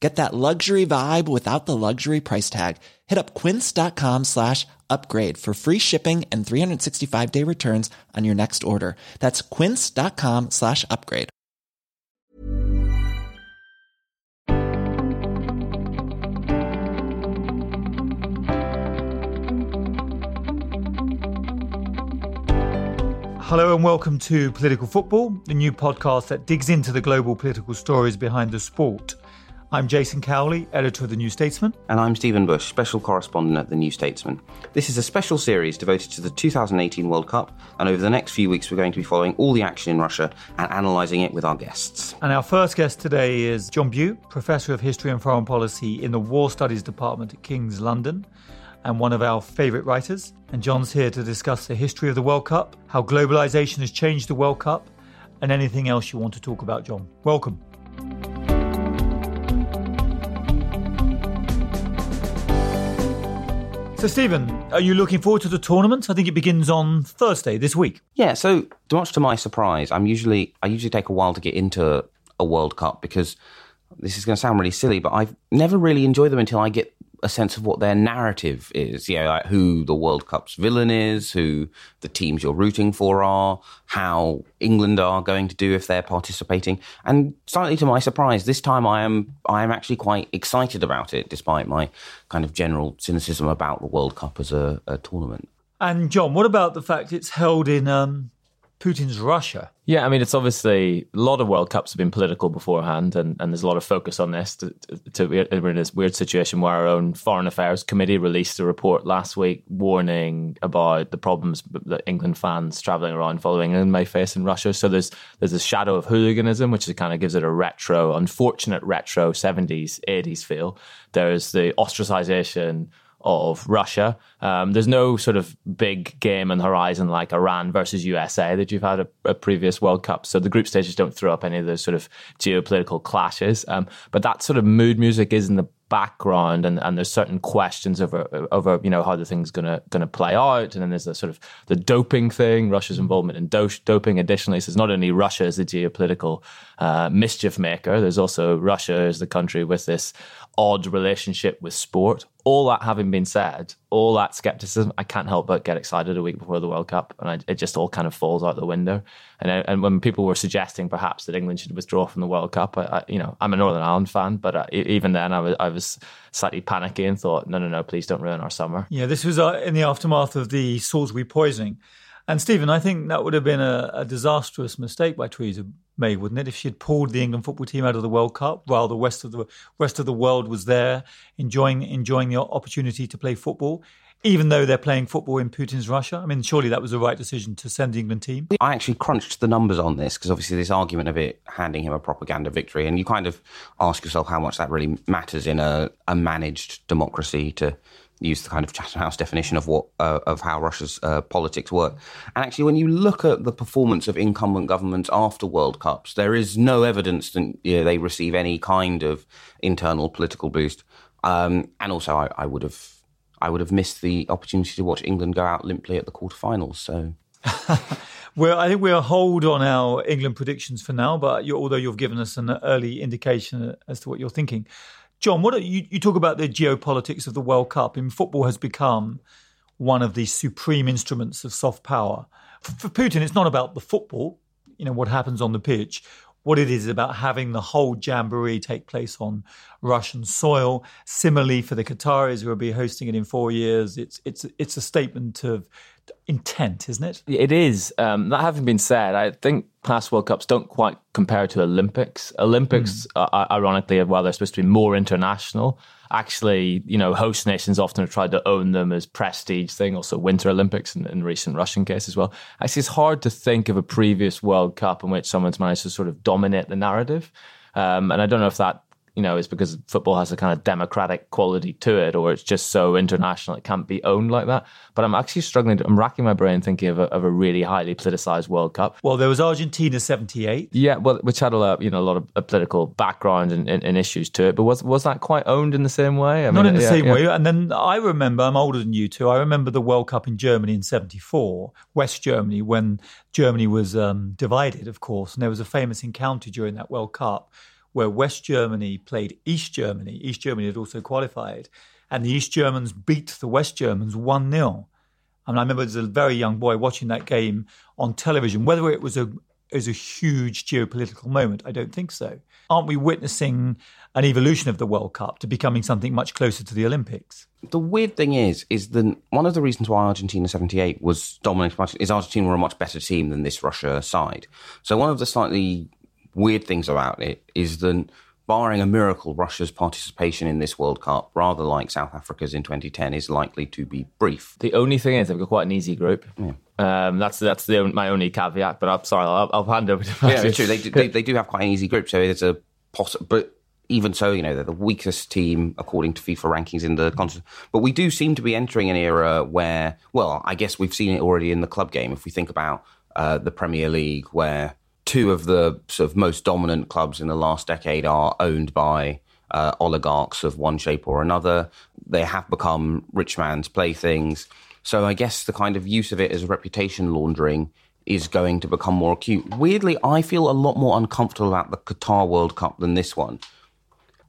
Get that luxury vibe without the luxury price tag. Hit up quince.com slash upgrade for free shipping and 365 day returns on your next order. That's quince.com slash upgrade. Hello and welcome to Political Football, the new podcast that digs into the global political stories behind the sport. I'm Jason Cowley, editor of The New Statesman. And I'm Stephen Bush, special correspondent at The New Statesman. This is a special series devoted to the 2018 World Cup, and over the next few weeks, we're going to be following all the action in Russia and analysing it with our guests. And our first guest today is John Bew, Professor of History and Foreign Policy in the War Studies Department at King's London, and one of our favourite writers. And John's here to discuss the history of the World Cup, how globalisation has changed the World Cup, and anything else you want to talk about, John. Welcome. So, Stephen, are you looking forward to the tournament? I think it begins on Thursday this week. Yeah, so much to my surprise, I'm usually I usually take a while to get into a World Cup because this is going to sound really silly, but I've never really enjoyed them until I get a sense of what their narrative is. You know, like who the World Cup's villain is, who the teams you're rooting for are, how England are going to do if they're participating. And slightly to my surprise, this time I am I am actually quite excited about it, despite my kind of general cynicism about the World Cup as a, a tournament. And John, what about the fact it's held in um, Putin's Russia? Yeah, I mean, it's obviously a lot of World Cups have been political beforehand, and, and there's a lot of focus on this. To, to, to, we're in this weird situation where our own Foreign Affairs Committee released a report last week warning about the problems that England fans traveling around following England may face in Russia. So there's there's a shadow of hooliganism, which kind of gives it a retro, unfortunate retro 70s, 80s feel. There's the ostracization of Russia. Um, there's no sort of big game on the horizon like Iran versus USA that you've had at, previous World Cups. So the group stages don't throw up any of those sort of geopolitical clashes. Um, but that sort of mood music is in the background and, and there's certain questions over over you know how the thing's gonna gonna play out and then there's the sort of the doping thing Russia's involvement in do- doping additionally so it's not only Russia as the geopolitical uh, mischief maker there's also Russia as the country with this odd relationship with sport all that having been said all that skepticism I can't help but get excited a week before the World Cup and I, it just all kind of falls out the window and and when people were suggesting perhaps that England should withdraw from the World Cup I, I you know I'm a Northern Ireland fan but uh, even then I was I was was slightly panicky and thought, no, no, no, please don't ruin our summer. Yeah, this was uh, in the aftermath of the Salisbury poisoning. And Stephen, I think that would have been a, a, disastrous mistake by Theresa May, wouldn't it, if she had pulled the England football team out of the World Cup while the rest of the rest of the world was there enjoying enjoying the opportunity to play football even though they're playing football in Putin's Russia? I mean, surely that was the right decision to send the England team. I actually crunched the numbers on this because obviously this argument of it handing him a propaganda victory, and you kind of ask yourself how much that really matters in a, a managed democracy to use the kind of Chatham House definition of what uh, of how Russia's uh, politics work. And actually, when you look at the performance of incumbent governments after World Cups, there is no evidence that you know, they receive any kind of internal political boost. Um, and also, I, I would have I would have missed the opportunity to watch England go out limply at the quarterfinals. So. well, I think we'll hold on our England predictions for now, but you, although you've given us an early indication as to what you're thinking. John, what you, you talk about the geopolitics of the World Cup. In football has become one of the supreme instruments of soft power. For Putin, it's not about the football, you know, what happens on the pitch what it is is about having the whole jamboree take place on Russian soil. Similarly, for the Qataris who will be hosting it in four years, it's it's it's a statement of intent, isn't it? It is. Um, that having been said, I think past World Cups don't quite compare to Olympics. Olympics, mm. uh, ironically, while they're supposed to be more international, actually, you know, host nations often have tried to own them as prestige thing. Also, Winter Olympics in, in recent Russian case as well. Actually, it's hard to think of a previous World Cup in which someone's managed to sort of dominate the narrative. Um, and I don't know if that you know, is because football has a kind of democratic quality to it, or it's just so international it can't be owned like that. But I'm actually struggling. To, I'm racking my brain thinking of a, of a really highly politicized World Cup. Well, there was Argentina '78. Yeah, well, which had a lot, you know, a lot of a political background and, and, and, issues to it. But was was that quite owned in the same way? I Not mean, in the yeah, same yeah. way. And then I remember, I'm older than you two. I remember the World Cup in Germany in '74, West Germany, when Germany was um, divided, of course, and there was a famous encounter during that World Cup where West Germany played East Germany. East Germany had also qualified, and the East Germans beat the West Germans 1 0. And I remember as a very young boy watching that game on television. Whether it was a is a huge geopolitical moment, I don't think so. Aren't we witnessing an evolution of the World Cup to becoming something much closer to the Olympics? The weird thing is, is that one of the reasons why Argentina '78 was dominated is Argentina were a much better team than this Russia side. So one of the slightly weird things about it is that barring a miracle, Russia's participation in this World Cup, rather like South Africa's in 2010, is likely to be brief. The only thing is they've got quite an easy group. Yeah. Um, that's that's the, my only caveat. But I'm sorry, I'll, I'll hand over to Matthew. Yeah, it's true. They do, they, they do have quite an easy group, so it's a possible. But even so, you know, they're the weakest team according to FIFA rankings in the continent. But we do seem to be entering an era where, well, I guess we've seen it already in the club game. If we think about uh, the Premier League, where two of the sort of most dominant clubs in the last decade are owned by uh, oligarchs of one shape or another. They have become rich man's playthings. So I guess the kind of use of it as reputation laundering is going to become more acute. Weirdly, I feel a lot more uncomfortable about the Qatar World Cup than this one.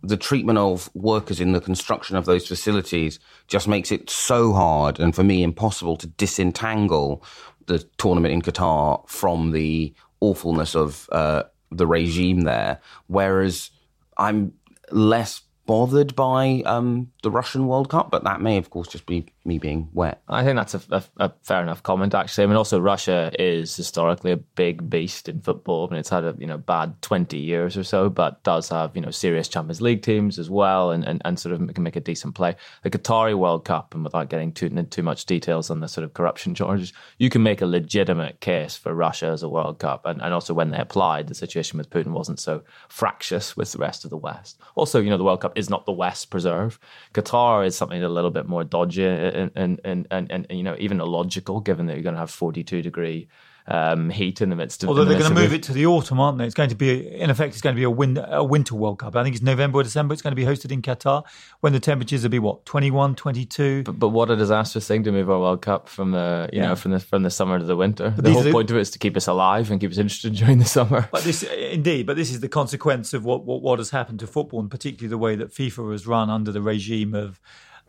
The treatment of workers in the construction of those facilities just makes it so hard and for me impossible to disentangle the tournament in Qatar from the awfulness of uh, the regime there. Whereas I'm less bothered by um, the Russian World Cup, but that may, of course, just be me being wet. I think that's a, a, a, fair enough comment, actually. I mean, also Russia is historically a big beast in football. I mean, it's had a you know bad twenty years or so, but does have you know serious Champions League teams as well, and, and, and sort of can make a decent play. The Qatari World Cup, and without getting too too much details on the sort of corruption charges, you can make a legitimate case for Russia as a World Cup, and, and also when they applied, the situation with Putin wasn't so fractious with the rest of the West. Also, you know, the World Cup is not the West preserve. Qatar is something a little bit more dodgy and and and and, and you know even illogical, given that you're going to have 42 degree um, heat in the midst of. Although the they're going to move it to the autumn, aren't they? It's going to be, in effect, it's going to be a, win- a winter World Cup. I think it's November or December. It's going to be hosted in Qatar when the temperatures will be what 21, 22. But, but what a disastrous thing to move our World Cup from the you yeah. know from the from the summer to the winter. But the whole point of it is to keep us alive and keep us interested during the summer. But this, indeed, but this is the consequence of what what, what has happened to football, and particularly the way that FIFA has run under the regime of.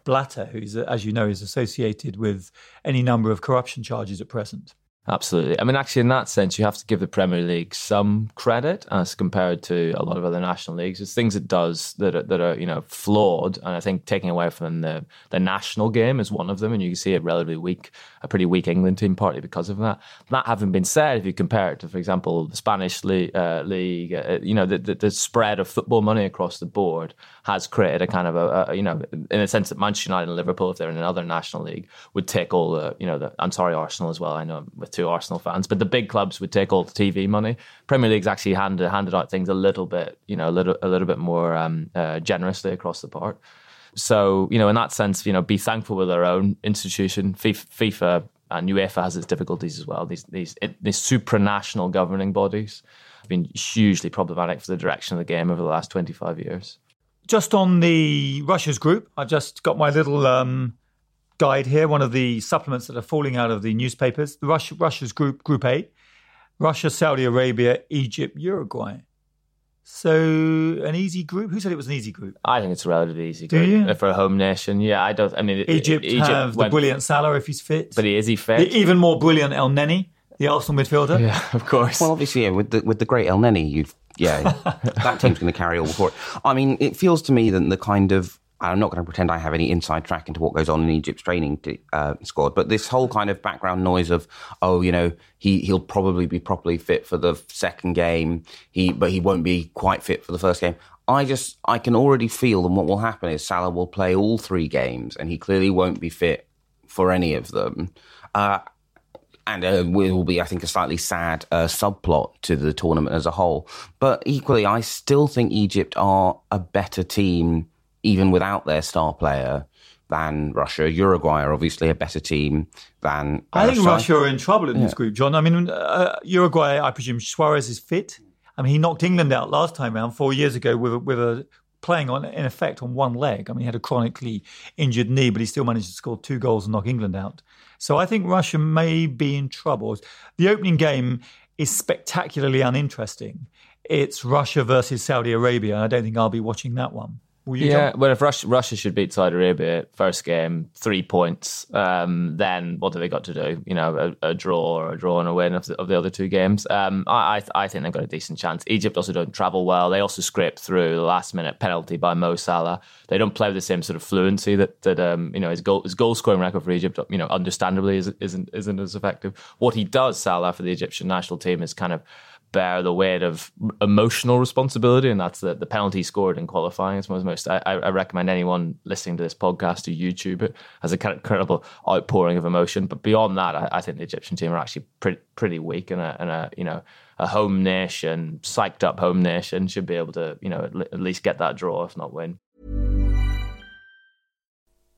Blatter, who's, as you know, is associated with any number of corruption charges at present. Absolutely. I mean, actually, in that sense, you have to give the Premier League some credit as compared to a lot of other national leagues. It's things it does that are, that are you know flawed, and I think taking away from the the national game is one of them. And you can see a relatively weak, a pretty weak England team, partly because of that. That having been said, if you compare it to, for example, the Spanish league, uh, league uh, you know, the, the, the spread of football money across the board has created a kind of a, a, you know, in a sense that Manchester United and Liverpool, if they're in another national league, would take all the you know, the, I'm sorry, Arsenal as well. I know with two Arsenal fans, but the big clubs would take all the TV money. Premier League's actually handed handed out things a little bit, you know, a little a little bit more um, uh, generously across the board. So you know, in that sense, you know, be thankful with our own institution. FIFA and UEFA has its difficulties as well. These these these supranational governing bodies have been hugely problematic for the direction of the game over the last twenty five years just on the Russia's group, I've just got my little um, guide here, one of the supplements that are falling out of the newspapers. The Russia, Russia's group, Group A, Russia, Saudi Arabia, Egypt, Uruguay. So an easy group. Who said it was an easy group? I think it's a relatively easy group Do you? for a home nation. Yeah, I don't. I mean, Egypt, Egypt have went, the brilliant Salah if he's fit, but he is he fit? The even more brilliant Elneny, the Arsenal midfielder. Yeah, of course. Well, obviously, yeah, with the with the great Elneny, you've yeah, that team's going to carry all for it. I mean, it feels to me that the kind of I'm not going to pretend I have any inside track into what goes on in Egypt's training uh, squad, but this whole kind of background noise of, oh, you know, he he'll probably be properly fit for the second game, he but he won't be quite fit for the first game. I just I can already feel that what will happen is Salah will play all three games, and he clearly won't be fit for any of them. Uh, and uh, will be, I think, a slightly sad uh, subplot to the tournament as a whole. But equally, I still think Egypt are a better team, even without their star player, than Russia. Uruguay are obviously a better team than. I think Russia are in trouble in yeah. this group, John. I mean, uh, Uruguay, I presume Suarez is fit. I mean, he knocked England out last time around four years ago with a, with a playing on in effect on one leg. I mean, he had a chronically injured knee, but he still managed to score two goals and knock England out. So I think Russia may be in trouble. The opening game is spectacularly uninteresting. It's Russia versus Saudi Arabia. I don't think I'll be watching that one yeah, well, if Russia, Russia should beat Saudi Arabia first game, three points, um, then what do they got to do? You know, a, a, draw or a draw and a win of the, of the other two games. Um, I, I think they've got a decent chance. Egypt also don't travel well. They also scrape through the last minute penalty by Mo Salah. They don't play with the same sort of fluency that that um, you know his goal his goal scoring record for Egypt, you know, understandably is, isn't isn't as effective. What he does, Salah, for the Egyptian national team is kind of bear the weight of emotional responsibility, and that's the, the penalty scored in qualifying. It's one of the most. I, I recommend anyone listening to this podcast to YouTube it as a kind of incredible outpouring of emotion. But beyond that, I, I think the Egyptian team are actually pretty pretty weak, and a, and a you know a home nation, psyched up home nation, should be able to you know at least get that draw, if not win.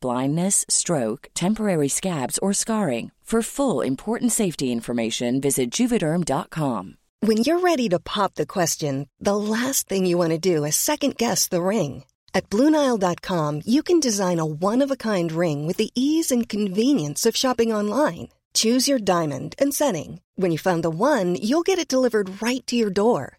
blindness, stroke, temporary scabs, or scarring. For full important safety information, visit juvederm.com. When you're ready to pop the question, the last thing you want to do is second guess the ring. At Bluenile.com, you can design a one of a kind ring with the ease and convenience of shopping online. Choose your diamond and setting. When you find the one, you'll get it delivered right to your door.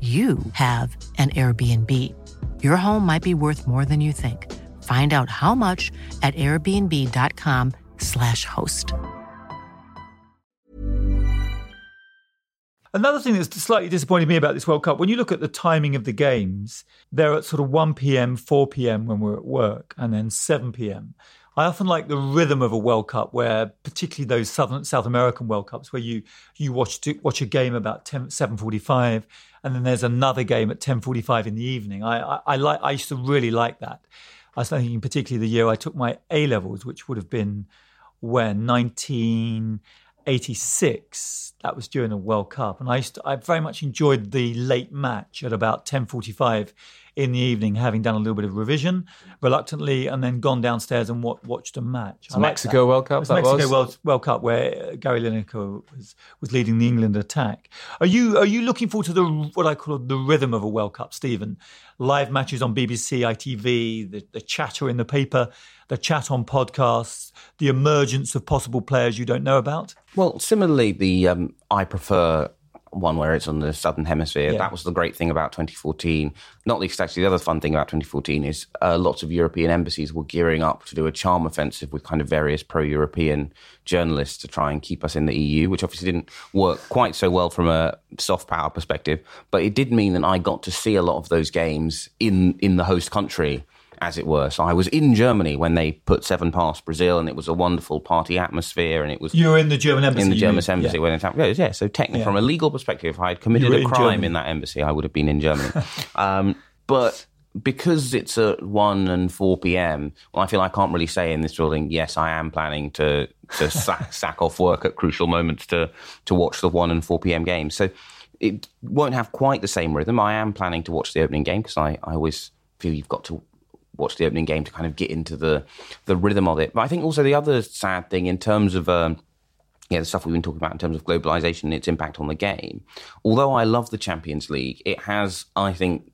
you have an Airbnb. Your home might be worth more than you think. Find out how much at airbnb.com/slash host. Another thing that's slightly disappointed me about this World Cup, when you look at the timing of the games, they're at sort of 1 p.m., 4 p.m. when we're at work, and then 7 p.m. I often like the rhythm of a World Cup, where particularly those Southern South American World Cups, where you you watch watch a game about 10, 7.45 and then there's another game at 10.45 in the evening. I, I, I, like, I used to really like that. I was thinking particularly the year I took my A-levels, which would have been when, 1986, that was during the World Cup, and I used to, I very much enjoyed the late match at about ten forty five in the evening, having done a little bit of revision reluctantly, and then gone downstairs and wa- watched a match. It's Mexico World Cup. It was that Mexico was? World, World Cup where Gary Lineker was was leading the England attack. Are you are you looking forward to the what I call the rhythm of a World Cup, Stephen? Live matches on BBC, ITV, the, the chatter in the paper, the chat on podcasts, the emergence of possible players you don't know about. Well, similarly, the um, I prefer one where it's on the southern hemisphere. Yeah. That was the great thing about 2014. Not least, actually, the other fun thing about 2014 is uh, lots of European embassies were gearing up to do a charm offensive with kind of various pro-European journalists to try and keep us in the EU, which obviously didn't work quite so well from a soft power perspective. But it did mean that I got to see a lot of those games in in the host country as it were. So I was in Germany when they put seven past Brazil, and it was a wonderful party atmosphere, and it was You were in the German embassy. in the German mean? embassy Yeah. when it happened. Yeah, so technically, Yeah. from a legal perspective, if I had committed a crime Germany. in that embassy, I would have been in Germany. um, but because it's at 1 and 4 p.m., well, I feel I can't really say in this building, yes, I am planning to, to sack, sack off work at crucial moments to, to watch the 1 and 4 p.m. games. So it won't have quite the same rhythm. I am planning to watch the opening game because I, I always feel you've got to watch the opening game to kind of get into the the rhythm of it. But I think also the other sad thing in terms of um, yeah, the stuff we've been talking about in terms of globalization and its impact on the game. Although I love the Champions League, it has, I think,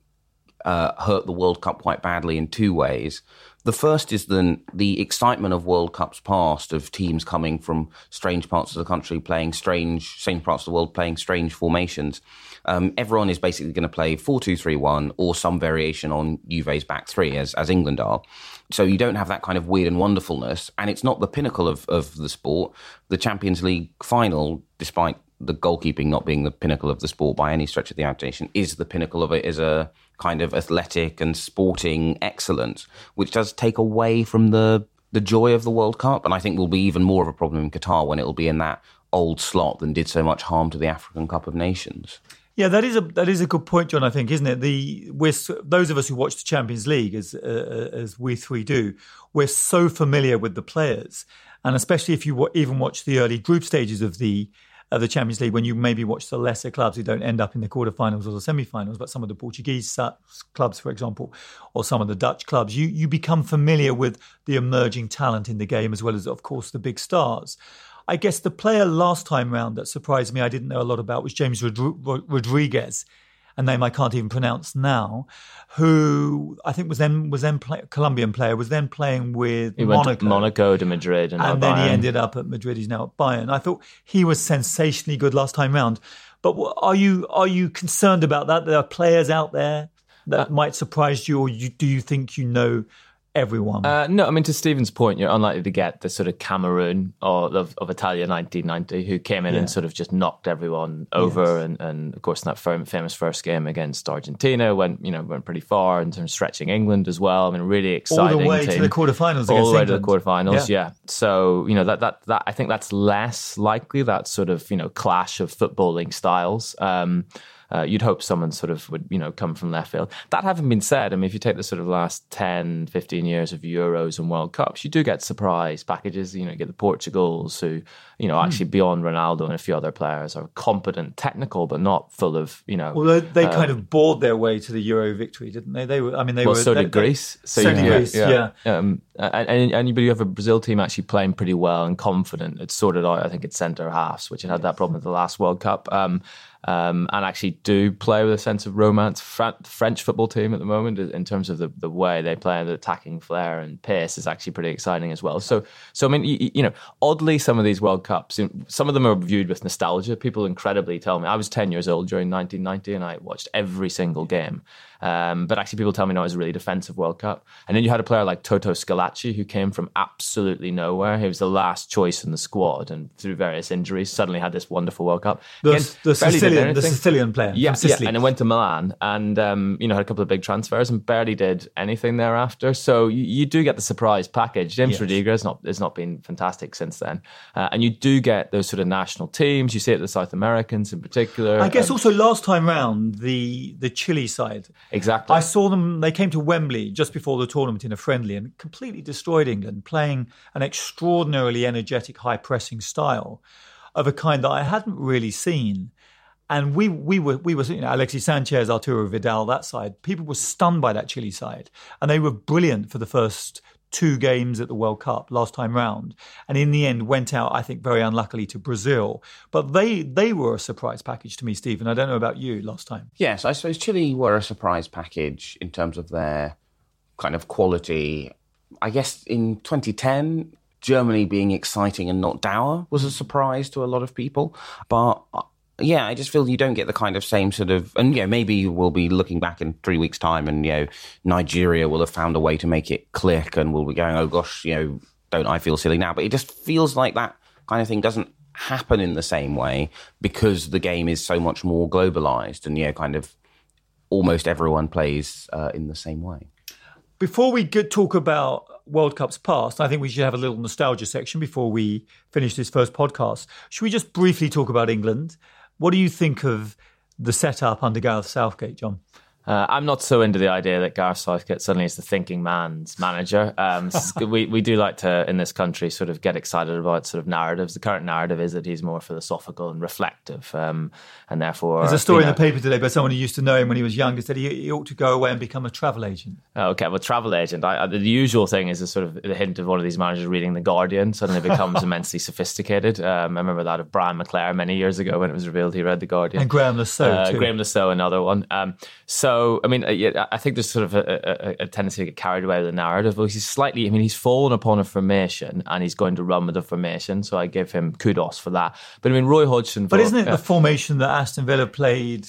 uh, hurt the World Cup quite badly in two ways. The first is then the excitement of World Cups past, of teams coming from strange parts of the country playing strange, strange parts of the world playing strange formations. Um, everyone is basically going to play 4 2 3 1 or some variation on Juve's back three, as, as England are. So you don't have that kind of weird and wonderfulness, and it's not the pinnacle of, of the sport. The Champions League final, despite the goalkeeping not being the pinnacle of the sport by any stretch of the imagination, is the pinnacle of it as a kind of athletic and sporting excellence, which does take away from the the joy of the World Cup, and I think will be even more of a problem in Qatar when it will be in that old slot than did so much harm to the African Cup of Nations. Yeah, that is a that is a good point, John. I think, isn't it? The we're those of us who watch the Champions League, as uh, as we three do, we're so familiar with the players, and especially if you even watch the early group stages of the of the Champions League, when you maybe watch the lesser clubs who don't end up in the quarterfinals or the semi-finals, but some of the Portuguese clubs, for example, or some of the Dutch clubs, you you become familiar with the emerging talent in the game as well as, of course, the big stars. I guess the player last time round that surprised me, I didn't know a lot about, was James Rodri- Rodriguez, a name I can't even pronounce now, who I think was then was then play, Colombian player was then playing with He went Monaco. to Monaco to Madrid and, and then he ended up at Madrid. He's now at Bayern. I thought he was sensationally good last time round. But are you are you concerned about that? There are players out there that uh, might surprise you, or you, do you think you know everyone? Uh, no, I mean to Stephen's point, you're unlikely to get the sort of Cameroon or of, of Italia 1990 who came in Yeah. and sort of just knocked everyone over, and, and of course in that fam- famous first game against Argentina went you know went pretty far in terms of stretching England as well. I mean, really exciting. All the way to the quarterfinals. all the way to the England. quarterfinals. Yeah. Yeah. So you know that that that I think that's less likely. That sort of you know clash of footballing styles. Um, uh, you'd hope someone sort of would you know come from left field. That having been said, I mean, if you take the sort of last 10, 15 years of Euros and World Cups, you do get surprise packages. You know, you get the Portugals who you know actually Hmm. beyond Ronaldo and a few other players are competent, technical, but not full of you know. Well, they, they kind of bored their way to the Euro victory, didn't they? They were. I mean, they well, were. so did they- Greece. So, you did can- Greece. Yeah. Um, and, and, and but you have a Brazil team actually playing pretty well and confident. It's sorted out, I think, it's centre halves, which had had that problem at the last World Cup. Um, um, and actually do play with a sense of romance. Fran- French football team at the moment, in terms of the, the way they play, the attacking flair and pace, is actually pretty exciting as well. So, so I mean, you, you know, oddly, some of these World Cups, some of them are viewed with nostalgia. People incredibly tell me I was ten years old during 1990, and I watched every single game. Um, but actually, people tell me no, it was a really defensive World Cup. And then you had a player like Toto Schillaci, who came from absolutely nowhere. He was the last choice in the squad, and through various injuries, suddenly had this wonderful World Cup. The, Again, the Sicilian, the. Sicilian player. Yeah, yeah, and then went to Milan, and um, you know had a couple of big transfers, and barely did anything thereafter. So you, you do get the surprise package. James Yes. Rodriguez not has not been fantastic since then, uh, and you do get those sort of national teams. You see it the South Americans in particular. I guess um, also last time round the the Chile side. Exactly. I saw them. They came to Wembley just before the tournament in a friendly and completely destroyed England, playing an extraordinarily energetic, high pressing style. of a kind that I hadn't really seen. And we we were we were you know Alexis Sanchez, Arturo Vidal, that side. People were stunned by that Chile side, and they were brilliant for the first two games at the World Cup last time round, and in the end went out, I think, very unluckily to Brazil. But they they were a surprise package to me, Stephen. I don't know about you last time. Yes, I suppose Chile were a surprise package in terms of their kind of quality. I guess in 2010, Germany being exciting and not dour was a surprise to a lot of people. But yeah, I just feel you don't get the kind of same sort of, and yeah, maybe we'll be looking back in three weeks' time, and you know, Nigeria will have found a way to make it click, and we'll be going, oh gosh, you know, don't I feel silly now? But it just feels like that kind of thing doesn't happen in the same way because the game is so much more globalized, and you know, kind of almost everyone plays uh, in the same way. Before we talk about World Cups past, I think we should have a little nostalgia section before we finish this first podcast. Should we just briefly talk about England? What do you think of the setup under Gareth Southgate, John? Uh, I'm not so into the idea that Gareth Southgate suddenly is the thinking man's manager. Um, we we do like to in this country sort of get excited about sort of narratives. The current narrative is that he's more philosophical and reflective, um, and therefore there's a story you know, in the paper today by someone who used to know him when he was younger said he, he ought to go away and become a travel agent. Okay, well, travel agent. I, I, the usual thing is a sort of the hint of one of these managers reading the Guardian suddenly becomes immensely sophisticated. Um, I remember that of Brian McClair many years ago when it was revealed he read the Guardian and Graeme Le Saux uh, too. Graeme Le Saux, another one. Um, so so, I mean, uh, I think there's sort of a, a, a, tendency to get carried away with the narrative. But he's slightly, I mean, he's fallen upon a formation and he's going to run with the formation. So I give him kudos for that. But I mean, Roy Hodgson. But isn't it uh, the formation that Aston Villa played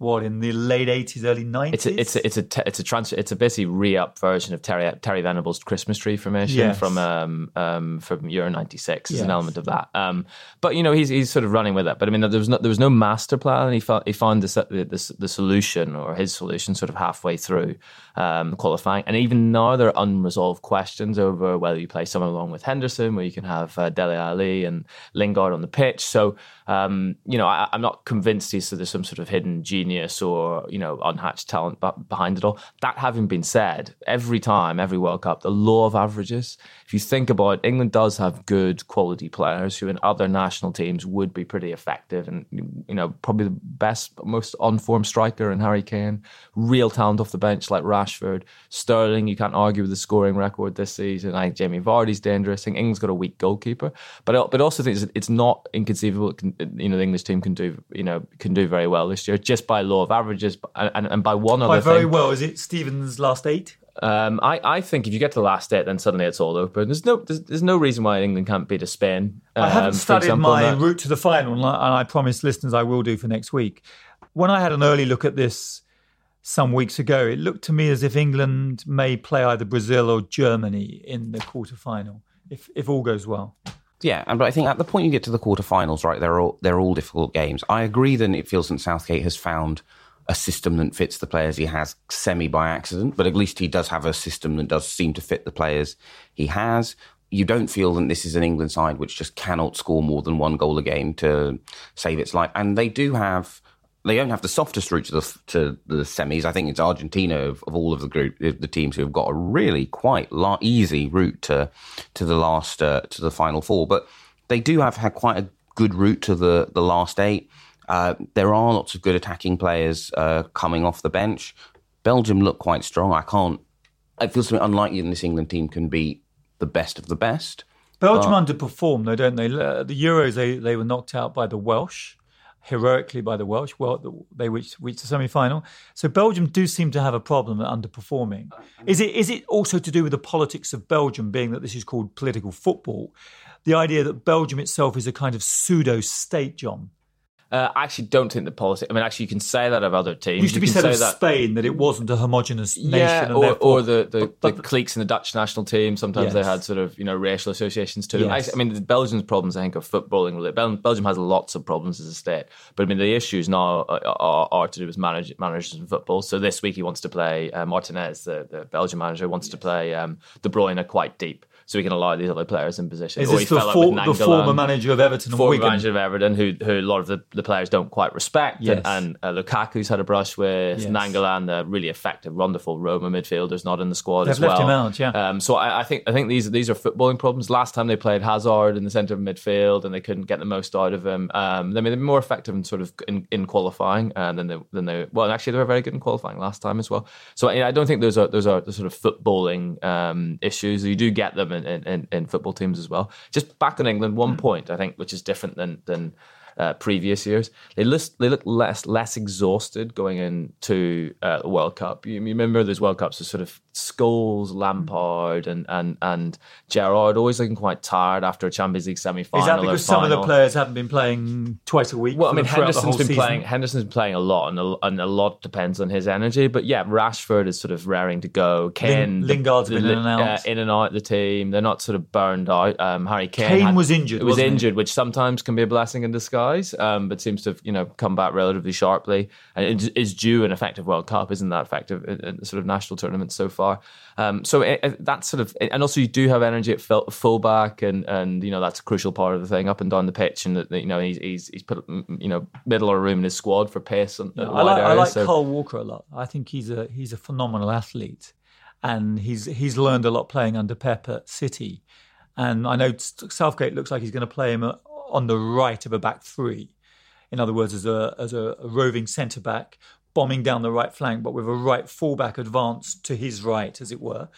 what in the late eighties, early nineties. It's a it's a it's a it's a transfer. It's a basically re-up version of Terry Terry Venables' Christmas tree formation yes. from um um from Euro '96. Is yes. an element of that. Um, but you know he's he's sort of running with it. But I mean there was no there was no master plan, he found he found the the, the solution or his solution sort of halfway through um, qualifying. And even now there are unresolved questions over whether you play someone along with Henderson, where you can have uh, Dele Alli and Lingard on the pitch. So um, you know I, am not convinced he's, there's some sort of hidden genius or you know unhatched talent behind it all. That having been said, every time, every World Cup, the law of averages. If you think about it, England does have good quality players who in other national teams would be pretty effective, and you know probably the best, most on-form striker in Harry Kane, real talent off the bench like Rashford, Sterling. You can't argue with the scoring record this season. I think Jamie Vardy's dangerous. I think England's got a weak goalkeeper, but but also think it's not inconceivable. You know the English team can do you know can do very well this year just by law of averages and, and by one other by very thing. well. Is it Stevens' last eight? Um, I, I think if you get to the last eight, then suddenly it's all open. There's no there's, there's no reason why England can't beat a Spain. Um, I haven't um, studied example, my route to the final, and I promise listeners I will do for next week. When I had an early look at this some weeks ago, it looked to me as if England may play either Brazil or Germany in the quarter final, if if all goes well. Yeah, and but I think at the point you get to the quarterfinals, right, they're all they're all difficult games. I agree that it feels that Southgate has found a system that fits the players he has semi by accident, but at least he does have a system that does seem to fit the players he has. You don't feel that this is an England side which just cannot score more than one goal a game to save its life, and they do have they don't have the softest route to the to the semis. I think it's Argentina of, of all of the group, the teams who have got a really quite easy route to to the last uh, to the final four. But they do have had quite a good route to the the last eight. Uh, there are lots of good attacking players uh, coming off the bench. Belgium look quite strong. I can't. It feels to me unlikely that this England team can be the best of the best. Belgium but, underperform, though, don't they? The Euros, they, they were knocked out by the Welsh heroically by the Welsh. Well, they reached, reached the semi-final. So Belgium do seem to have a problem at underperforming. Uh, is it is it also to do with the politics of Belgium, being that this is called political football? The idea that Belgium itself is a kind of pseudo state, John. Uh, I actually don't think the policy. I mean, actually, you can say that of other teams. It used to be said of that, Spain that it wasn't a homogenous nation. Yeah, or, or, the, the, but, but, the cliques in the Dutch national team. Sometimes yes. they had sort of you know racial associations too. Yes. I, I, mean, the Belgium's problems, I think, are footballing. Related. Belgium has lots of problems as a state, but I mean, the issues now are, are, are to do with manage, managers in football. So this week he wants to play uh, Martinez, the, the Belgian manager, wants yes. to play um, De Bruyne quite deep. So we can allow these other players in position. Is Or this he the, for, with the former manager of Everton and former Wigan? manager of Everton, who who a lot of the, the players don't quite respect, Yes. and, and uh, Lukaku's had a brush with Yes. Nainggolan, the really effective, wonderful Roma midfielder's not in the squad They've as left well. him out, yeah. Um, so I, I think I think these these are footballing problems. Last time they played Hazard in the centre of midfield, and they couldn't get the most out of him. Um, I mean, they're more effective in sort of in, in qualifying uh, than they than they well, actually they were very good in qualifying last time as well. So I, I don't think those are those are the sort of footballing um, issues. You do get them in, in, in football teams as well. Just back in England, one mm. point I think which is different than than uh, previous years. They list, they look less less exhausted going into uh, the World Cup. You, you remember those World Cups, are sort of Scholes, Lampard, and and and Gerrard always looking quite tired after a Champions League semi final. Is that because some of the players haven't been playing twice a week? Well, I mean, the Henderson's been season? playing. Henderson's been playing a lot, and a, and a lot depends on his energy. But yeah, Rashford is sort of raring to go. Kane, Ling- Lingard's been in and out. uh, in and out of the team. They're not sort of burned out. Um, Harry Kane, Kane had- was injured, Was wasn't he? injured, which sometimes can be a blessing in disguise. Um, but seems to have you know come back relatively sharply, and is due an effective World Cup. Isn't that effective in, in sort of national tournaments so far? Um, so it, it, that's sort of, and also you do have energy at full, fullback, and and you know that's a crucial part of the thing up and down the pitch, and you know he's he's he's put mm, mm, you know middle of room in his squad for pace and Yeah, I like, I like so- Kyle Walker a lot. I think he's a he's a phenomenal athlete, and he's he's learned a lot playing under Pep at City. And I know Southgate looks like he's going to play him uh, on the right of a back three. In other words, as a as a, roving centre back, bombing down the right flank, but with a right fullback advance to his right, as it were.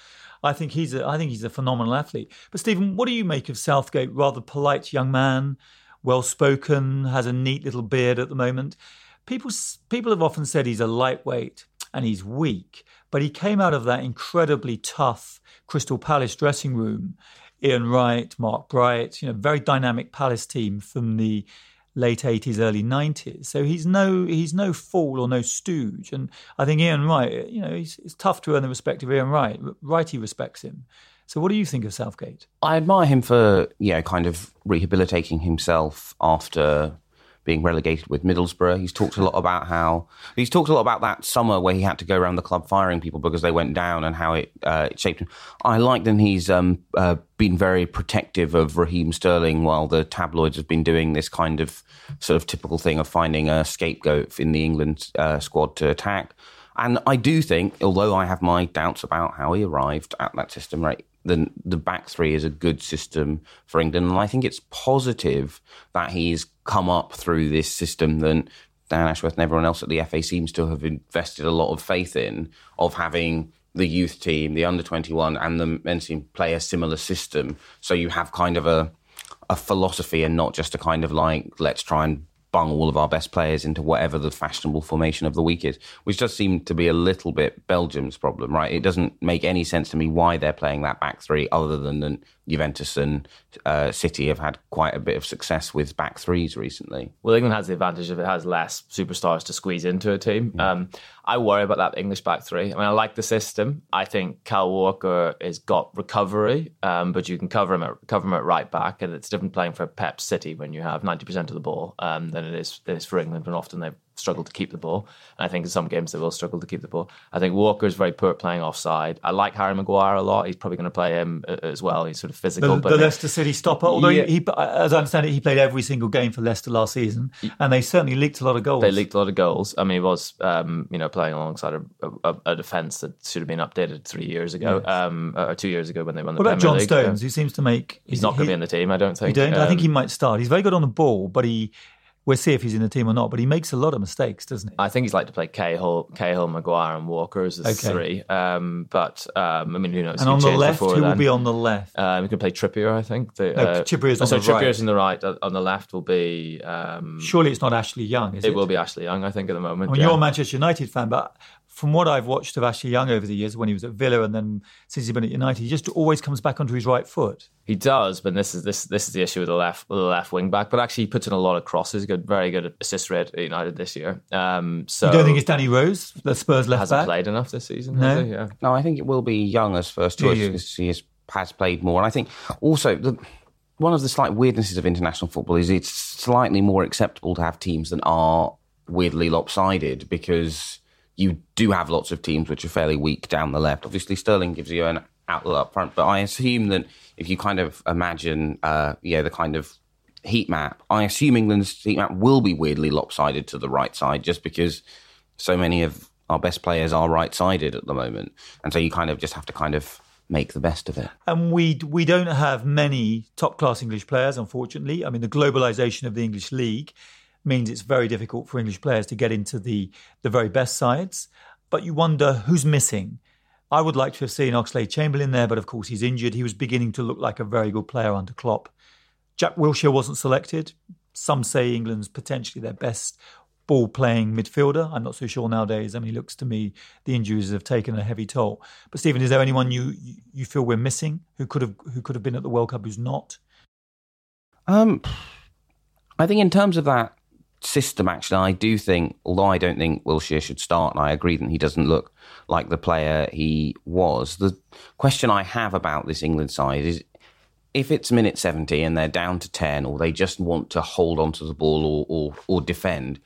I think he's a I think he's a phenomenal athlete. But Stephen, what do you make of Southgate? Rather polite young man, well spoken, has a neat little beard at the moment. People people have often said he's a lightweight and he's weak, but he came out of that incredibly tough Crystal Palace dressing room. Ian Wright, Mark Bright, you know, very dynamic Palace team from the late 80s early 90s so he's no he's no fool or no stooge. And i think ian wright you know it's tough to earn the respect of ian wright. Righty respects him. So what do you think of southgate? I admire him for yeah, kind of rehabilitating himself after being relegated with Middlesbrough. He's talked a lot about how he's talked a lot about that summer where he had to go around the club firing people because they went down and how it, uh, it shaped him. I like that he's um, uh, been very protective of Raheem Sterling while the tabloids have been doing this kind of sort of typical thing of finding a scapegoat in the England uh, squad to attack. And I do think, although I have my doubts about how he arrived at that system, right, the the back three is a good system for England, and I think it's positive that he's come up through this system that Dan Ashworth and everyone else at the FA seems to have invested a lot of faith in of having the youth team, the under twenty one, and the men's team play a similar system. So you have kind of a a philosophy and not just a kind of like let's try and bung all of our best players into whatever the fashionable formation of the week is, which does seem to be a little bit Belgium's problem, right? It doesn't make any sense to me why they're playing that back three, other than that Juventus and uh, City have had quite a bit of success with back threes recently. Well, England has the advantage of it has less superstars to squeeze into a team. Um, I worry about that English back three. I mean, I like the system. I think Kyle Walker has got recovery, um, but you can cover him at cover him at right back, and it's different playing for Pep City when you have ninety percent of the ball um, than it is it is for England, when often they've struggled to keep the ball. And I think in some games they will struggle to keep the ball. I think Walker's very poor at playing offside. I like Harry Maguire a lot. He's probably going to play him uh, as well. He's sort of physical, the, but the Leicester City stopper. Although Yeah. he, he, as I understand it, he played every single game for Leicester last season, and they certainly leaked a lot of goals. They leaked a lot of goals. I mean, he was, um, you know, playing alongside a, a, a defence that should have been updated three years ago, um, or two years ago when they won the What about Premier John League. Stones? Um, Who seems to make he's not going to be in the team, I don't You think. don't? I think he Um, might start. He's very good on the ball, but he. We'll see if he's in the team or not. But he makes a lot of mistakes, doesn't he? I think he's like to play Cahill, Cahill, Maguire, and Walker as the Okay. three. Um, but um, I mean, who knows? and on the left, who will be on the left? Um, he can play Trippier, I think. The, No, uh, Trippier's oh, on so the right. Trippier's on the right. uh, On the left will be. Um, Surely it's not Ashley Young, is it? it will be Ashley Young, I think, at the moment. I mean, yeah. you're a Manchester United fan, but from what I've watched of Ashley Young over the years, when he was at Villa and then since he's been at United, he just always comes back onto his right foot. He does, but this is this this is the issue with the left with the left wing back. But actually, he puts in a lot of crosses. Good, very good assist rate at United this year. Um, so you don't think it's Danny Rose, the Spurs left hasn't back? played enough this season? No? has he? yeah. No, I think it will be Young as first choice because he has, has played more. And I think also the, one of the slight weirdnesses of international football is it's slightly more acceptable to have teams that are weirdly lopsided because you do have lots of teams which are fairly weak down the left. Obviously, Sterling gives you an outlet up front. But I assume that if you kind of imagine, uh, yeah, the kind of heat map, I assume England's heat map will be weirdly lopsided to the right side, just because so many of our best players are right-sided at the moment, and so you kind of just have to kind of make the best of it. And we we don't have many top class English players, unfortunately. I mean, the globalization of the English league means it's very difficult for English players to get into the the very best sides. But you wonder who's missing. I would like to have seen Oxlade Chamberlain there, but of course he's injured. He was beginning to look like a very good player under Klopp. Jack Wilshere wasn't selected. Some say England's potentially their best ball playing midfielder. I'm not so sure nowadays. I mean, it looks to me the injuries have taken a heavy toll. But Stephen, is there anyone you you feel we're missing who could have who could have been at the World Cup who's not? Um, I think in terms of that system, actually, I do think, although I don't think Wilshere should start, and I agree that he doesn't look like the player he was. The question I have about this England side is if it's minute 70 and they're down to 10 or they just want to hold onto the ball or, or, or defend,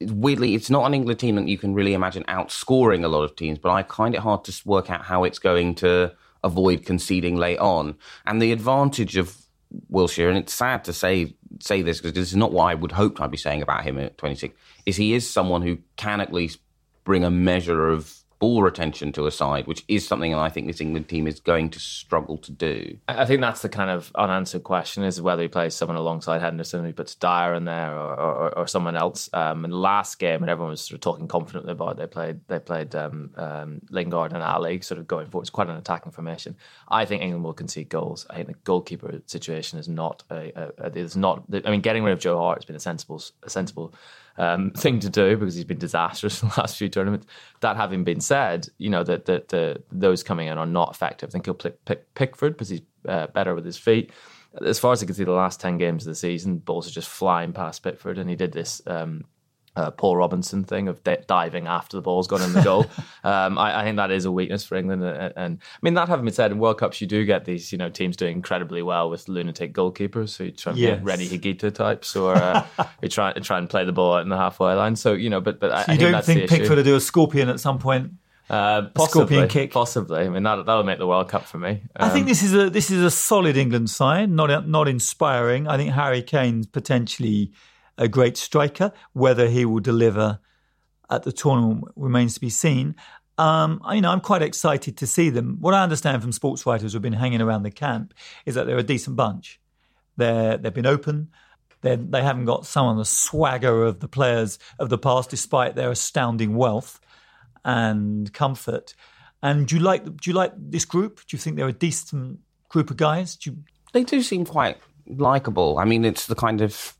weirdly, it's not an England team that you can really imagine outscoring a lot of teams, but I find it hard to work out how it's going to avoid conceding late on. And the advantage of Wilshere, and it's sad to say say this because this is not what I would hope I'd be saying about him at 26, is he is someone who can at least bring a measure of ball retention to a side, which is something I think this England team is going to struggle to do. I think that's the kind of unanswered question is whether he plays someone alongside Henderson, he puts Dier in there, or, or, or someone else. Um, in the last game, when everyone was sort of talking confidently about it, they played they played um, um, Lingard and Alli, sort of going forward. It's quite an attacking formation. I think England will concede goals. I think the goalkeeper situation is not a, a, a is not. I mean, getting rid of Joe Hart has been a sensible a sensible um, thing to do because he's been disastrous in the last few tournaments. That having been said, you know that that the, those coming in are not effective. I think he'll pick, pick Pickford because he's uh, better with his feet. As far as I can see, the last ten games of the season, balls are just flying past Pickford, and he did this um, uh, Paul Robinson thing of d- diving after the ball's gone in the goal. um, I, I, think that is a weakness for England. And, and, I mean, that having been said, in World Cups you do get these, you know, teams doing incredibly well with lunatic goalkeepers. So you try and yes. Higuita types, or uh, you try try and play the ball in the halfway line. So you know, but but so I, you I don't think, think Pickford will do a scorpion at some point? Uh, possibly, scorpion kick. Possibly. I mean, that that'll make the World Cup for me. Um, I think um, this is a this is a solid England side, not not inspiring. I think Harry Kane's potentially a great striker. Whether he will deliver at the tournament remains to be seen. Um, you know, I'm quite excited to see them. What I understand from sports writers who've been hanging around the camp is that they're a decent bunch. They're they've been open. They're, they haven't got some of the swagger of the players of the past, despite their astounding wealth and comfort. And do you like do you like this group? Do you think they're a decent group of guys? Do you... They do seem quite likable. I mean, it's the kind of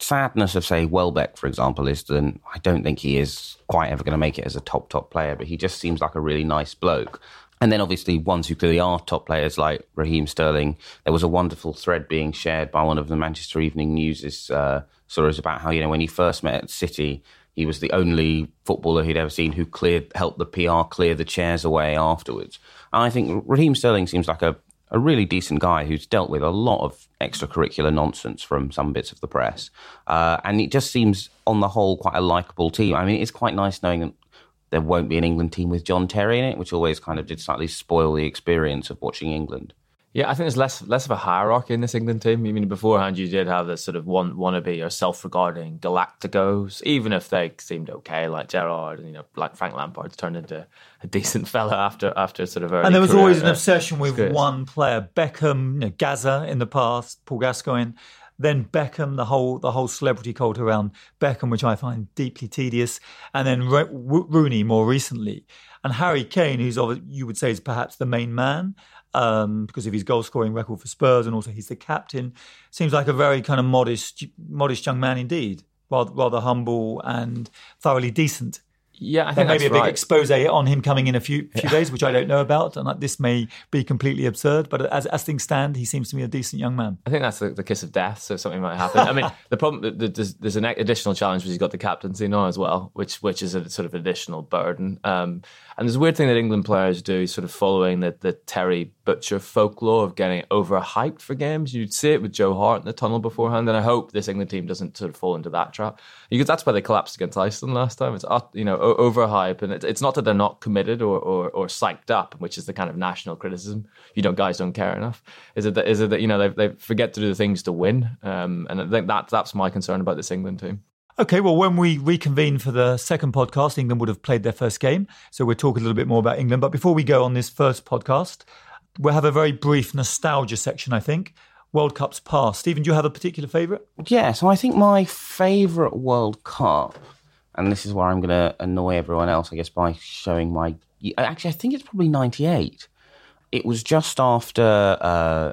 sadness of say Welbeck, for example, is that I don't think he is quite ever going to make it as a top top player, but he just seems like a really nice bloke. And then obviously ones who clearly are top players like Raheem Sterling. There was a wonderful thread being shared by one of the Manchester Evening News's uh, stories about how you know when he first met at City, he was the only footballer he'd ever seen who cleared helped the PR clear the chairs away afterwards. And I think Raheem Sterling seems like a a really decent guy who's dealt with a lot of extracurricular nonsense from some bits of the press. Uh, and it just seems, on the whole, quite a likable team. I mean, it's quite nice knowing that there won't be an England team with John Terry in it, which always kind of did slightly spoil the experience of watching England. Yeah, I think there's less less of a hierarchy in this England team. I mean, beforehand you did have this sort of one wannabe or self-regarding Galacticos, even if they seemed okay, like Gerrard, and you know, like Frank Lampard's turned into a decent fella after after sort of. and there was always an obsession with one player, Beckham, you know, Gazza in the past, Paul Gascoigne. Then Beckham, the whole the whole celebrity cult around Beckham, which I find deeply tedious, and then Rooney more recently, and Harry Kane, who's you would say is perhaps the main man um, because of his goal scoring record for Spurs, and also he's the captain. Seems like a very kind of modest, modest young man indeed, rather, rather humble and thoroughly decent. Yeah, I think maybe a big expose on him coming in a few few yeah. days, which I don't know about, and this may be completely absurd. But as as things stand, he seems to me a decent young man. I think that's the, the kiss of death, so something might happen. I mean, the problem there's, there's an additional challenge because he's got the captaincy now as well, which which is a sort of additional burden. Um, and there's a weird thing that England players do, sort of following the the Terry Butcher folklore of getting overhyped for games. You'd see it with Joe Hart in the tunnel beforehand, and I hope this England team doesn't sort of fall into that trap because that's why they collapsed against Iceland last time. It's you know overhype, and it's not that they're not committed or, or, or psyched up, which is the kind of national criticism. You know, guys don't care enough. Is it that is it that you know they, they forget to do the things to win? Um, and I think that that's my concern about this England team. Okay, well, when we reconvene for the second podcast, England would have played their first game. So we'll talk a little bit more about England. But before we go on this first podcast, we'll have a very brief nostalgia section, I think. World Cups past. Stephen, do you have a particular favourite? Yeah, so I think my favourite World Cup, and this is where I'm going to annoy everyone else, I guess, by showing my. Actually, I think it's probably 98. It was just after. Uh,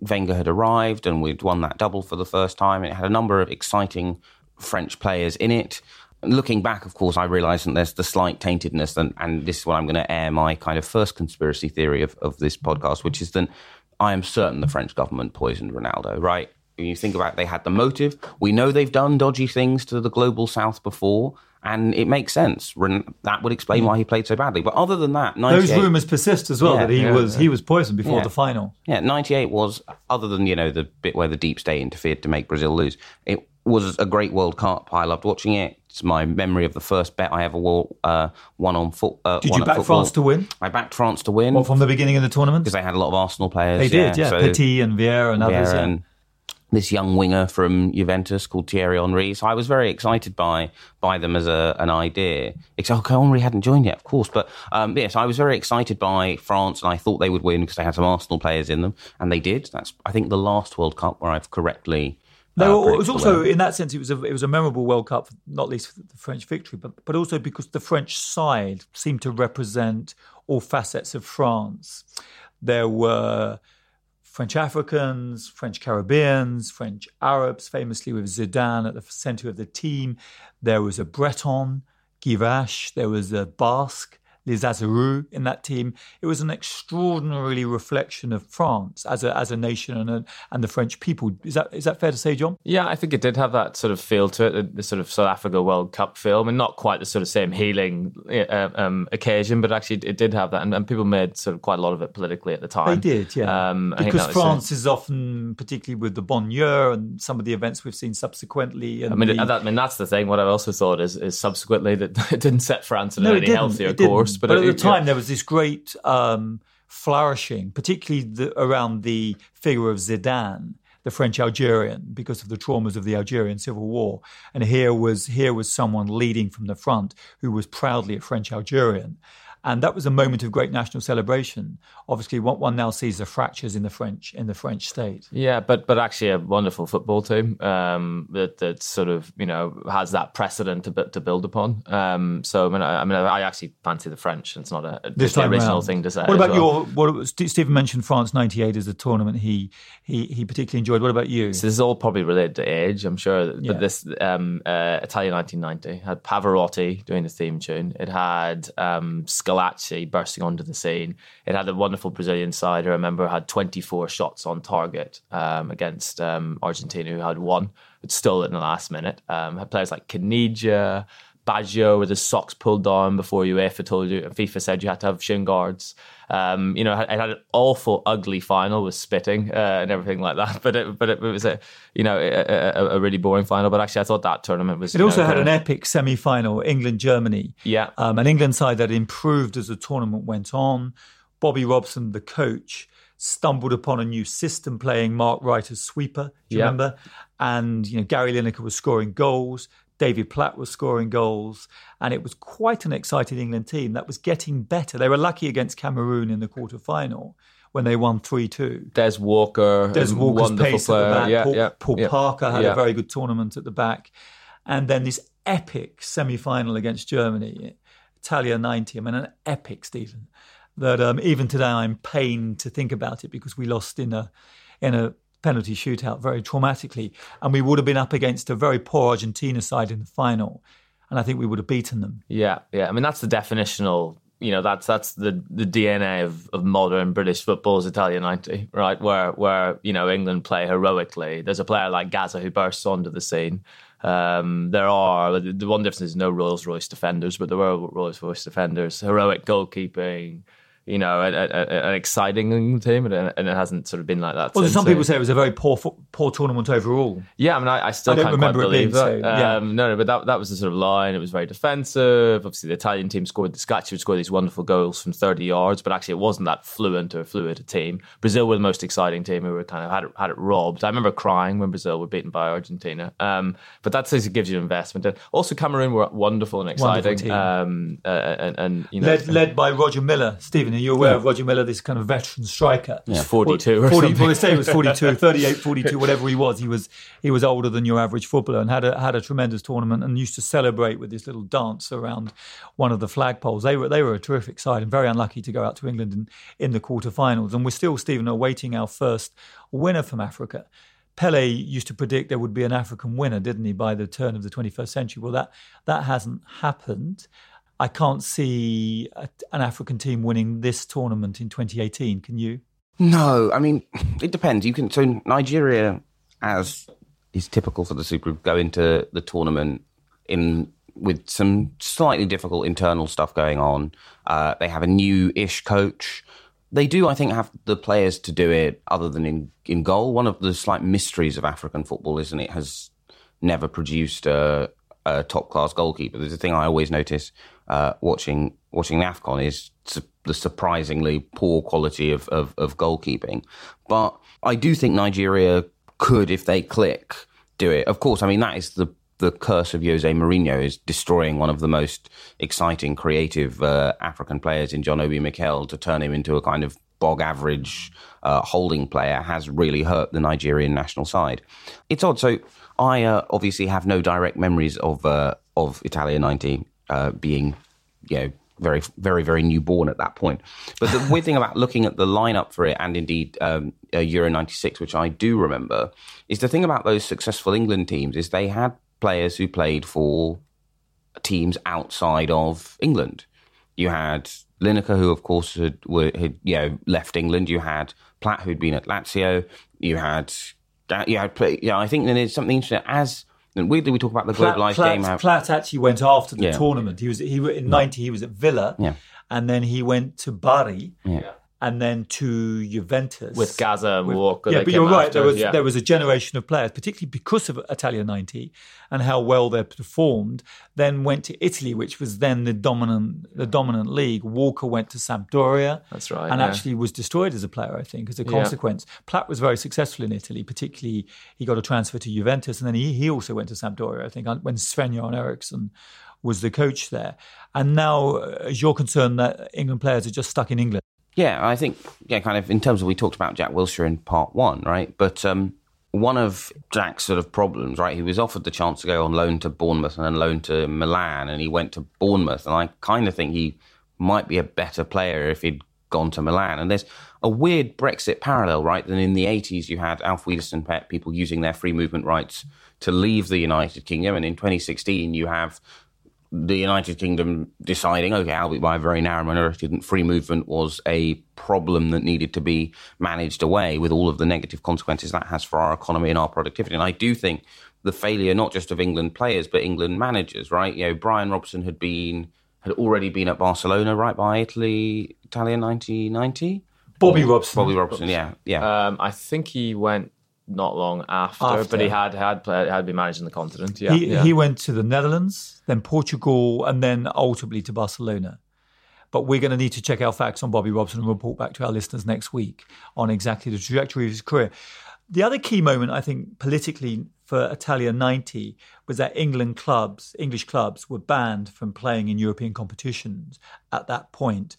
Wenger had arrived and we'd won that double for the first time. It had a number of exciting French players in it. Looking back, of course, I realise that there's the slight taintedness, and, and this is what I'm going to air my kind of first conspiracy theory of, of this podcast, which is that I am certain the French government poisoned Ronaldo, right? When you think about it, they had the motive. We know they've done dodgy things to the global south before, and it makes sense. That would explain mm. why he played so badly. But other than that, those rumours persist as well yeah, that he yeah, was yeah. he was poisoned before the final. Yeah, ninety eight was other than you know the bit where the deep state interfered to make Brazil lose. It was a great World Cup. I loved watching it. It's my memory of the first bet I ever won, uh, won on foot. Uh, did you back France to win? I backed France to win. What, from the beginning of the tournament? Because they had a lot of Arsenal players. They did, yeah. yeah. So Petit and Vieira and others. yeah. and this young winger from Juventus called Thierry Henry. So I was very excited by by them as a, an idea. Except okay, Henry hadn't joined yet, of course. But um, yes, I was very excited by France, and I thought they would win because they had some Arsenal players in them, and they did. That's I think the last World Cup where I've correctly no, it was also in that sense it was a it was a memorable World Cup, not least for the French victory, but but also because the French side seemed to represent all facets of France. There were French Africans, French Caribbeans, French Arabs, famously with Zidane at the centre of the team. There was a Breton, Guivarc'h. There was a Basque, Lizarazu in that team. It was an extraordinarily reflection of France as a as a nation and a, and the French people. Is that is that fair to say, John? Yeah, I think it did have that sort of feel to it, the sort of South Africa World Cup film, and not quite the sort of same healing uh, um, occasion, but actually it did have that, and, and, people made sort of quite a lot of it politically at the time. They did, yeah, um, because France is often, particularly with the banlieue and some of the events we've seen subsequently. I mean, the... that, I mean that's the thing. What I also thought is is subsequently that it didn't set France in no, any healthier course. But, but, at it, the time, yeah. there was this great um, flourishing, particularly the, around the figure of Zidane, the French Algerian, because of the traumas of the Algerian Civil War. And here was here was someone leading from the front who was proudly a French Algerian. And that was a moment of great national celebration. Obviously, what one now sees the fractures in the French in the French state. Yeah, but but actually a wonderful football team um, that that sort of you know has that precedent to to build upon. Um, so I mean, I, I, mean, I actually fancy the French. It's not a this original around. thing to say. What about well. your? What Stephen mentioned France '98 as a tournament he he he particularly enjoyed. What about you? So this is all probably related to age, I'm sure. But yeah. this um, uh, Italia 1990 had Pavarotti doing the theme tune. It had um, Schillaci bursting onto the scene. It had a wonderful Brazilian side. I remember had 24 shots on target um, against um, Argentina, who had one, but stole it in the last minute. Um, had players like Caniggia, Baggio with his socks pulled down before UEFA told you, FIFA said you had to have shin guards. Um, you know, it had an awful, ugly final with spitting uh, and everything like that. But it, but it, was a, you know, a, a, a, really boring final. But actually, I thought that tournament was. It also know, had an epic semi-final, England Germany. Yeah, um, an England side that improved as the tournament went on. Bobby Robson, the coach, stumbled upon a new system playing Mark Wright as sweeper. Do you remember? And you know, Gary Lineker was scoring goals. David Platt was scoring goals, and it was quite an exciting England team that was getting better. They were lucky against Cameroon in the quarter final when they won 3 2. Des Walker, Des Walker's pace player. at the back. Yeah, Paul, yeah, Paul yeah, Parker had a very good tournament at the back. And then this epic semi final against Germany, Italia 90. I mean, an epic, Stephen, that um, even today I'm pained to think about it because we lost in a in a penalty shootout very traumatically. And we would have been up against a very poor Argentina side in the final. And I think we would have beaten them. Yeah, yeah. I mean, that's the definitional. You know, that's that's the, the DNA of, of modern British football is Italia 90, right? Where where, you know, England play heroically. There's a player like Gazza who bursts onto the scene. Um, there are the one difference is no Rolls Royce defenders, but there were Rolls Royce defenders, heroic goalkeeping, you know, a, a, an exciting England team, and, and, it hasn't sort of been like that. Well, since, some so- people say it was a very poor poor tournament overall. Yeah, I mean, I, I still I don't can't remember it being so, yeah. Um, no, no, but that that was the sort of line. It was very defensive. Obviously, the Italian team scored. The Scotch would score these wonderful goals from thirty yards, but actually, it wasn't that fluent or fluid a team. Brazil were the most exciting team who were kind of had it, had it robbed. I remember crying when Brazil were beaten by Argentina. Um, but that says it gives you investment. And also, Cameroon were wonderful and Wonderful exciting. team. Um, uh, and, and you know, Led, led by Roger Milla. Stephen, are you aware of Roger Milla, this kind of veteran striker? He's 42 or 40, something. Well, they say he was 42, 38, 42, whatever he was. He was he was older than your average footballer and had a, had a tremendous tournament and used to celebrate with this little dance around one of the flagpoles. They were they were a terrific side and very unlucky to go out to England in, in the quarterfinals. And we're still, Stephen, awaiting our first winner from Africa. Pele used to predict there would be an African winner, didn't he, by the turn of the 21st century? Well, that that hasn't happened. I can't see a, an African team winning this tournament in 2018. Can you? No, I mean it depends. You can so Nigeria, as is typical for the Super Group, go into the tournament in with some slightly difficult internal stuff going on. Uh, they have a new-ish coach. They do, I think, have the players to do it. Other than in in goal, one of the slight mysteries of African football, isn't it? Has never produced a, a top class goalkeeper. There's a thing I always notice uh, watching watching Afcon is su- the surprisingly poor quality of, of of goalkeeping. But I do think Nigeria could, if they click, do it. Of course, I mean that is the the curse of Jose Mourinho is destroying one of the most exciting, creative uh, African players in John Obi Mikel to turn him into a kind of bog average uh, holding player has really hurt the Nigerian national side. It's odd. So I uh, obviously have no direct memories of uh, of Italia '90 uh, being, you know. Very, very, very newborn at that point. But the weird thing about looking at the lineup for it, and indeed um, uh, Euro '96, which I do remember, is the thing about those successful England teams is they had players who played for teams outside of England. You had Lineker, who of course had, were, had you know left England. You had Platt, who'd been at Lazio. You had you had you know, I think there's something interesting as and weirdly we talk about the Platt, Platt, game. How, Platt actually went after the Yeah. tournament. He was he in '90. He was at Villa, Yeah. and then he went to Bari, Yeah. And then to Juventus with Gazza and Walker. Yeah, but you're right. after, There was yeah. there was a generation of players, particularly because of Italia '90 and how well they performed. Then went to Italy, which was then the dominant the dominant league. Walker went to Sampdoria. That's right, and yeah. actually was destroyed as a player. I think as a Yeah. consequence. Platt was very successful in Italy. Particularly, he got a transfer to Juventus, and then he he also went to Sampdoria. I think when Sven Göran Eriksson was the coach there. And now, uh, as you're concerned, that England players are just stuck in England. Yeah, I think yeah, kind of in terms of we talked about Jack Wilshere in part one, right? But um, one of Jack's sort of problems, right? He was offered the chance to go on loan to Bournemouth and then loan to Milan, and he went to Bournemouth, and I kind of think he might be a better player if he'd gone to Milan. And there's a weird Brexit parallel, right? Than in the 80s, you had Auf Wiedersehen Pet people using their free movement rights to leave the United Kingdom, and in 2016, you have the United Kingdom deciding, okay, albeit by a very narrow minority, that free movement was a problem that needed to be managed away with all of the negative consequences that has for our economy and our productivity. And I do think the failure not just of England players, but England managers, right? You know, Brian Robson had been had already been at Barcelona, right, by Italy, Italia 1990? Bobby Robson. Bobby Robson, yeah, yeah. Um, I think he went not long after, After. but he had had played, had been managing the continent. Yeah, he, yeah. he went to the Netherlands, then Portugal, and then ultimately to Barcelona. But we're going to need to check our facts on Bobby Robson and report back to our listeners next week on exactly the trajectory of his career. The other key moment, I think, politically for Italia 90 was that England clubs, English clubs, were banned from playing in European competitions at that point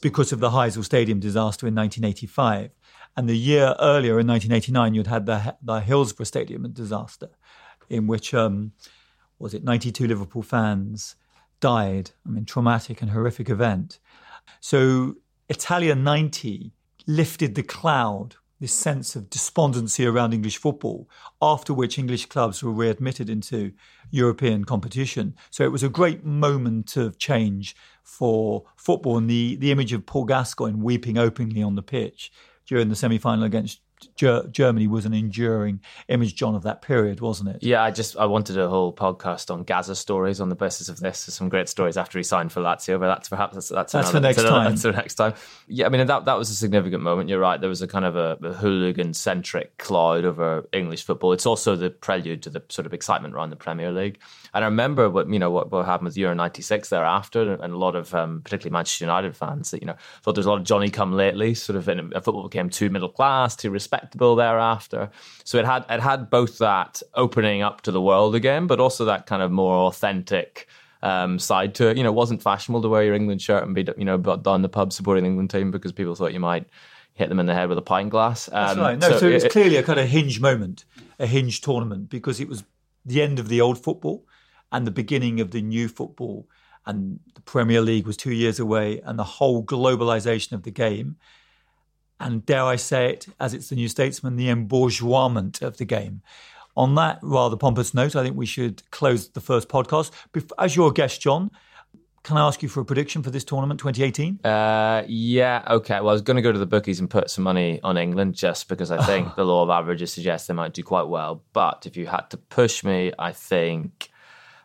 because of the Heysel Stadium disaster in 1985. And the year earlier, in 1989, you'd had the, the Hillsborough Stadium disaster, in which, um, was it 92 Liverpool fans died. I mean, traumatic and horrific event. So Italia 90 lifted the cloud, this sense of despondency around English football, after which English clubs were readmitted into European competition. So it was a great moment of change for football. And the, the image of Paul Gascoigne weeping openly on the pitch during the semi final against Ger- Germany was an enduring image, John, of that period, wasn't it? Yeah, I just I wanted a whole podcast on Gazza stories on the basis of this. There's some great stories after he signed for Lazio, but that's perhaps that's that's, that's another, for next that's time. That's for next time. Yeah, I mean that that was a significant moment. You're right. There was a kind of a, a hooligan centric cloud over English football. It's also the prelude to the sort of excitement around the Premier League. And I remember what you know what, what happened with Euro '96 thereafter, and a lot of um, particularly Manchester United fans that you know thought there's a lot of Johnny come lately. Sort of in, football became too middle class, too respectable thereafter. So it had it had both that opening up to the world again, but also that kind of more authentic. Um, side to it, you know, it wasn't fashionable to wear your England shirt and be, you know, but down the pub supporting the England team because people thought you might hit them in the head with a pint glass. Um, That's right. No, so, so it was clearly a kind of hinge moment, a hinge tournament, because it was the end of the old football and the beginning of the new football. And the Premier League was two years away, and the whole globalization of the game. And dare I say it, as it's the New Statesman, the embourgeoisement of the game. On that rather pompous note, I think we should close the first podcast. As your guest, John, can I ask you for a prediction for this tournament, 2018? Uh, yeah, okay. Well, I was going to go to the bookies and put some money on England just because I think the law of averages suggests they might do quite well. But if you had to push me, I think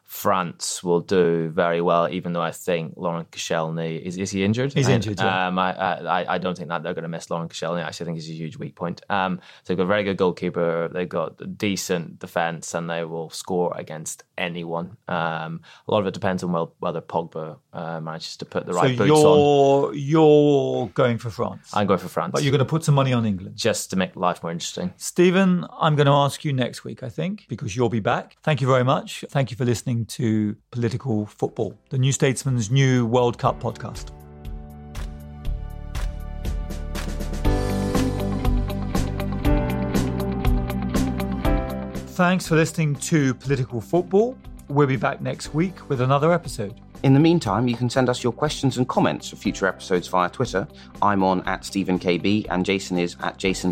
France will do very well, even though I think Laurent Koscielny is is he injured? He's injured. Yeah. Um, I, I I don't think that they're going to miss Laurent Koscielny. Actually, I think he's a huge weak point. Um, so they've got a very good goalkeeper. They've got decent defense, and they will score against anyone. Um, a lot of it depends on whether Pogba uh, manages to put the right so boots you're, on. You're going for France. I'm going for France, but you're going to put some money on England just to make life more interesting. Stephen, I'm going to ask you next week, I think, because you'll be back. Thank you very much. Thank you for listening to Political Football, the New Statesman's new World Cup podcast. Thanks for listening to Political Football. We'll be back next week with another episode. In the meantime, you can send us your questions and comments for future episodes via Twitter. I'm on at StephenKB and Jason is at Jason